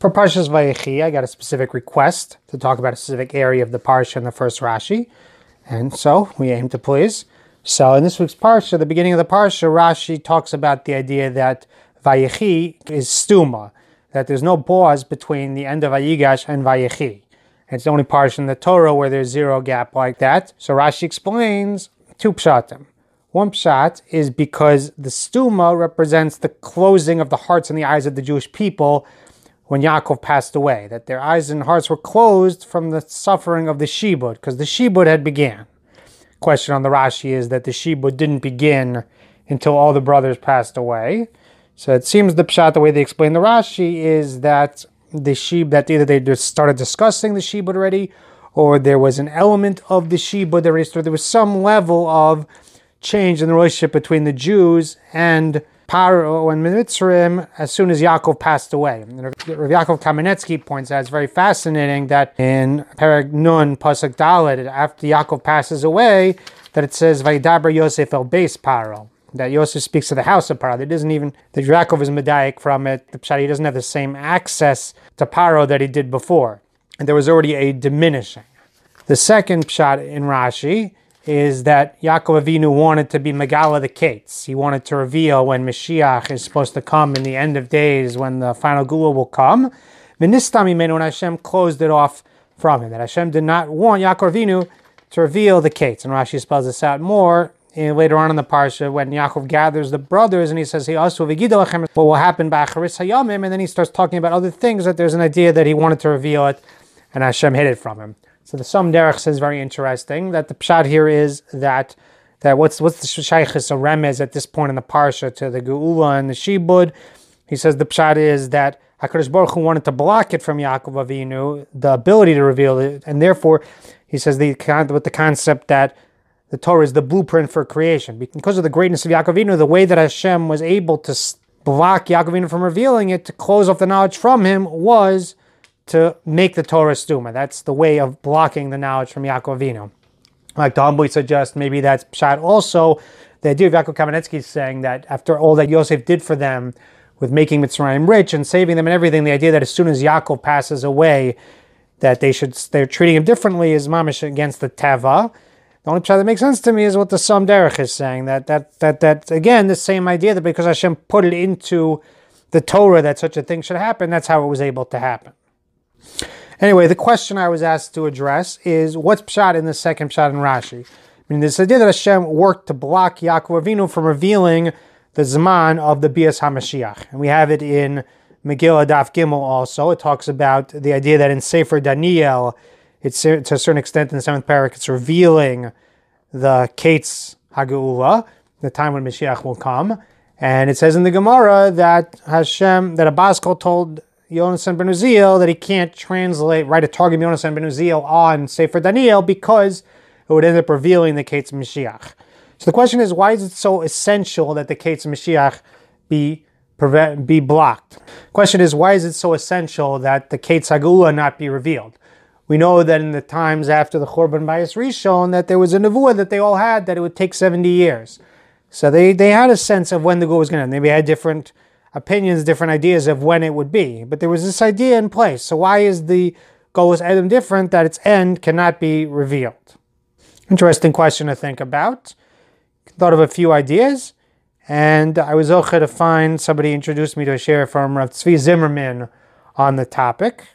For Parshas Vayechi, I got a specific request to talk about a specific area of the Parsha in the first Rashi, and so we aim to please. So in this week's Parsha, the beginning of the Parsha, Rashi talks about the idea that Vayechi is stuma, that there's no pause between the end of Vayigash and Vayechi. It's the only Parsha in the Torah where there's zero gap like that. So Rashi explains two pshatim. One pshat is because the stuma represents the closing of the hearts and the eyes of the Jewish people when Yaakov passed away, that their eyes and hearts were closed from the suffering of the Shibud, because the Shibud had began. Question on the Rashi is that the Shibud didn't begin until all the brothers passed away. So it seems the pshat, the way they explain the Rashi, is that the Shib, that either they just started discussing the Shibud already, or there was an element of the Shibud already, so there was some level of change in the relationship between the Jews and Paro and uh, Mitzrayim as soon as Yaakov passed away. Rav Yaakov Kamenetsky points out it's very fascinating that in Perek Nun Pasuk Dalet, after Yaakov passes away, that it says Vaidaber Yosef el Beis Paro. That Yosef speaks to the house of Paro. That doesn't even the Yaakov is medaic from it. The Pshat he doesn't have the same access to Paro that he did before, and there was already a diminishing. The second shot in Rashi is that Yaakov Avinu wanted to be Megala the Kates. He wanted to reveal when Mashiach is supposed to come in the end of days, when the final Gula will come. Vinistam Imenu, and Hashem closed it off from him. That Hashem did not want Yaakov Avinu to reveal the Kates. And Rashi spells this out more eh, later on in the parsha when Yaakov gathers the brothers and he says, "He also what will happen by Acharis Hayamim," and then he starts talking about other things that there's an idea that he wanted to reveal it, and Hashem hid it from him. So the Som Derech says very interesting that the pshat here is that that what's what's the shaykhis a remez at this point in the parsha to the geula and the shibud. He says the pshat is that Hakadosh Baruch Hu wanted to block it from Yaakov Avinu, the ability to reveal it, and therefore he says the with the concept that the Torah is the blueprint for creation because of the greatness of Yaakov Avinu, the way that Hashem was able to block Yaakov Avinu from revealing it, to close off the knowledge from him, was to make the Torah stuma. That's the way of blocking the knowledge from Yaakov Avinu. Like the humbly suggest, maybe that's pshat also. The idea of Yaakov Kamenetsky is saying that after all that Yosef did for them, with making Mitzrayim rich and saving them and everything, the idea that as soon as Yaakov passes away, that they should they're treating him differently is mamish against the teva. The only pshat that makes sense to me is what the Som Derech is saying. That that that that again the same idea that because Hashem put it into the Torah that such a thing should happen, that's how it was able to happen. Anyway, the question I was asked to address is what's pshat in the second pshat in Rashi? I mean, this idea that Hashem worked to block Yaakov Avinu from revealing the Zman of the Bias HaMashiach. And we have it in Megillah Daf Gimel also. It talks about the idea that in Sefer Daniel, it's to a certain extent in the seventh parak, it's revealing the Kates Hagula, the time when Mashiach will come. And it says in the Gemara that Hashem, that Abaskal told Yonasan ben Uziel that he can't translate, write a Targum Yonasan ben Uziel on Sefer Daniel because it would end up revealing the Kates Mashiach. So the question is, why is it so essential that the Kates Mashiach be prevent, be blocked? Question is, why is it so essential that the Kates Hagula not be revealed? We know that in the times after the Churban Bayis Rishon that there was a nevuah that they all had that it would take 70 years. So they, they had a sense of when the Gula was going to end. Maybe had different opinions, different ideas of when it would be. But there was this idea in place. So why is the Golos Edom different that its end cannot be revealed? Interesting question to think about. Thought of a few ideas, and I was okay to find somebody introduced me to a share from Rav Tzvi Zimmerman on the topic.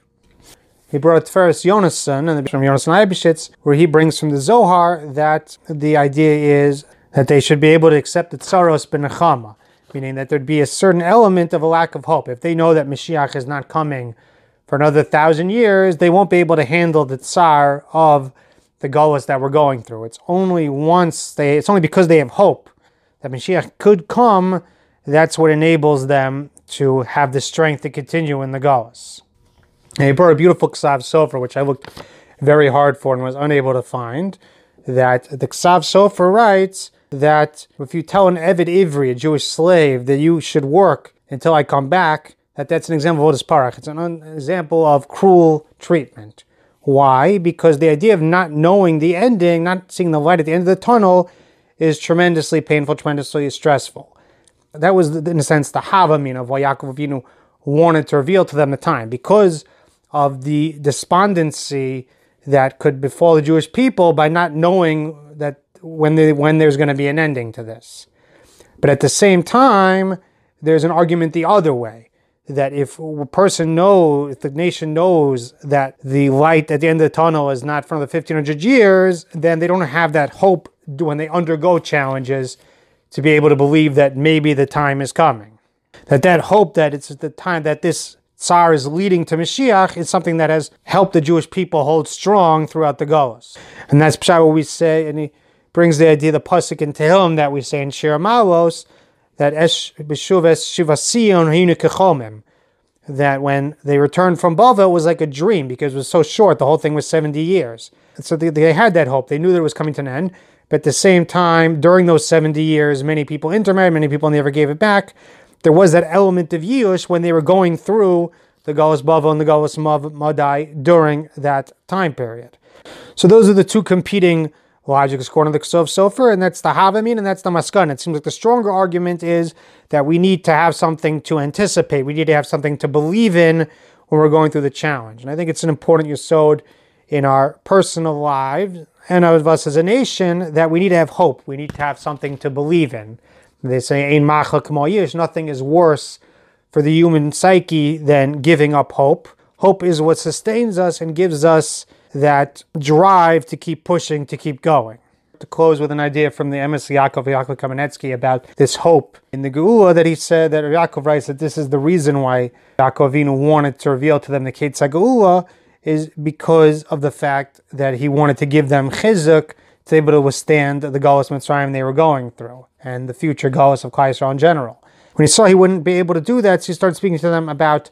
He brought first Yonason, and from Yonason Eibeshitz, where he brings from the Zohar that the idea is that they should be able to accept the tsaros benechama meaning that there'd be a certain element of a lack of hope. If they know that Mashiach is not coming for another thousand years, they won't be able to handle the tsar of the gullus that we're going through. It's only once they, it's only because they have hope that Mashiach could come, that's what enables them to have the strength to continue in the gullus. And he brought a beautiful Ksav Sofer, which I looked very hard for and was unable to find, that the Ksav Sofer writes that if you tell an Evid Ivri, a Jewish slave, that you should work until I come back, that that's an example of parach. It's an example of cruel treatment. Why? Because the idea of not knowing the ending, not seeing the light at the end of the tunnel, is tremendously painful, tremendously stressful. That was, in a sense, the havamin of why Yaakov Avinu wanted to reveal to them the time because of the despondency that could befall the Jewish people by not knowing when they, when there's going to be an ending to this. But at the same time, there's an argument the other way that if a person knows, if the nation knows that the light at the end of the tunnel is not from the 1500 years, then they don't have that hope when they undergo challenges to be able to believe that maybe the time is coming. That that hope that it's the time that this Tsar is leading to Mashiach is something that has helped the Jewish people hold strong throughout the Golas. And that's what we say, and he brings the idea, the Pasuk in Tehillim that we say in Shir Malos, that that when they returned from Bavel, it was like a dream because it was so short. The whole thing was 70 years. And so they, they had that hope. They knew that it was coming to an end. But at the same time, during those 70 years, many people intermarried, many people never gave it back there was that element of Yush when they were going through the Galus Bavel and the Galus Madai during that time period. So those are the two competing logics according to the Ksov Sofer, and that's the Havamin and that's the Maskan. It seems like the stronger argument is that we need to have something to anticipate. We need to have something to believe in when we're going through the challenge. And I think it's an important yesod in our personal lives and of us as a nation that we need to have hope. We need to have something to believe in. They say, Ein nothing is worse for the human psyche than giving up hope. Hope is what sustains us and gives us that drive to keep pushing, to keep going. To close with an idea from the emes Yaakov Yaakov Kamenetsky about this hope in the Geula that he said that Yaakov writes that this is the reason why Yaakov wanted to reveal to them the Ketzah Geula is because of the fact that he wanted to give them chizuk to be able to withstand the Galus Mitzrayim they were going through and the future Galus of Klal in general. When he saw he wouldn't be able to do that, so he started speaking to them about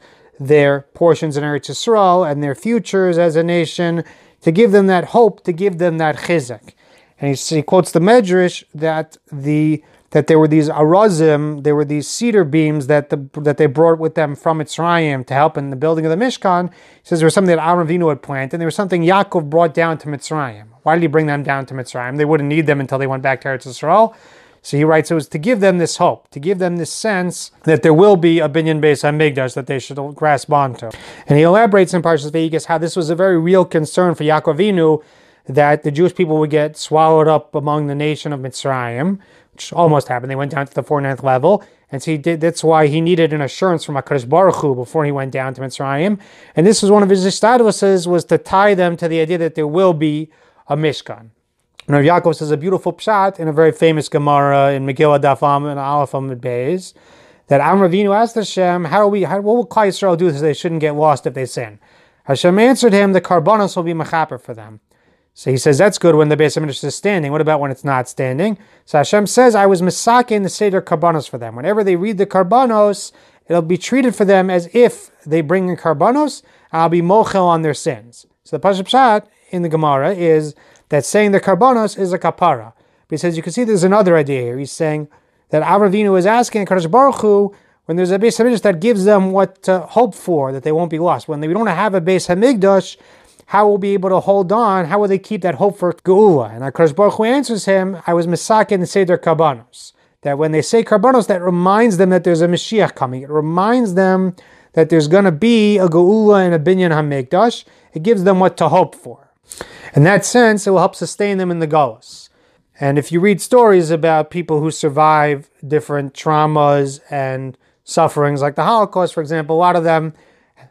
their portions in Eretz Yisrael and their futures as a nation, to give them that hope, to give them that chizuk. And he, he quotes the Medrash that the that there were these arazim, there were these cedar beams that the, that they brought with them from Mitzrayim to help in the building of the Mishkan. He says there was something that Avram Avinu had planted, and there was something Yaakov brought down to Mitzrayim. Why did he bring them down to Mitzrayim? They wouldn't need them until they went back to Eretz Yisrael. So he writes, it was to give them this hope, to give them this sense that there will be a binyan based on Hamikdash that they should grasp onto. And he elaborates in Parshas Vayikras how this was a very real concern for Yaakov Avinu that the Jewish people would get swallowed up among the nation of Mitzrayim, which almost happened. They went down to the 49th level. And so did, that's why he needed an assurance from HaKadosh Baruch Hu before he went down to Mitzrayim. And this was one of his istadluses, was to tie them to the idea that there will be a Mishkan. Rav Yaakov says a beautiful pshat in a very famous Gemara in Megillah Dafam and Aleph Amid Beis that Avram Avinu asked Hashem, "How are we? How, what will Klal Yisrael do so they shouldn't get lost if they sin?" Hashem answered him, "The karbonos will be mechaper for them." So he says that's good when the base of is standing. What about when it's not standing? So Hashem says, "I was misake in the seder karbonos for them. Whenever they read the karbonos, it'll be treated for them as if they bring in karbonos. I'll be mochel on their sins." So the pshat in the Gemara is that saying the karbonos is a kapara. But he says, you can see there's another idea here. He's saying that Avravinu is asking Kadosh Baruch Hu, when there's a Beis Hamikdash that gives them what to hope for, that they won't be lost. When they don't have a Beis Hamikdash, how will be able to hold on? How will they keep that hope for Geula? And Kadosh Baruch Hu answers him, I was misak in the Seder Karbanos. That when they say Karbanos, that reminds them that there's a Mashiach coming. It reminds them that there's going to be a Geula and a Binyan HaMikdash. It gives them what to hope for. In that sense, it will help sustain them in the Gullus. And if you read stories about people who survive different traumas and sufferings, like the Holocaust, for example, a lot of them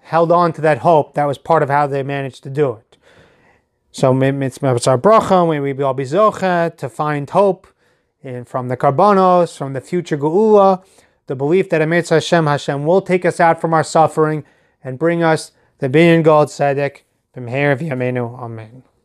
held on to that hope. That was part of how they managed to do it. So it's our bracha, we all be zocha to find hope in, from the karbonos, from the future geula, the belief that Emetz Hashem, Hashem will take us out from our suffering and bring us the binyan gold tzedek, b'mher v'yameinu, amen.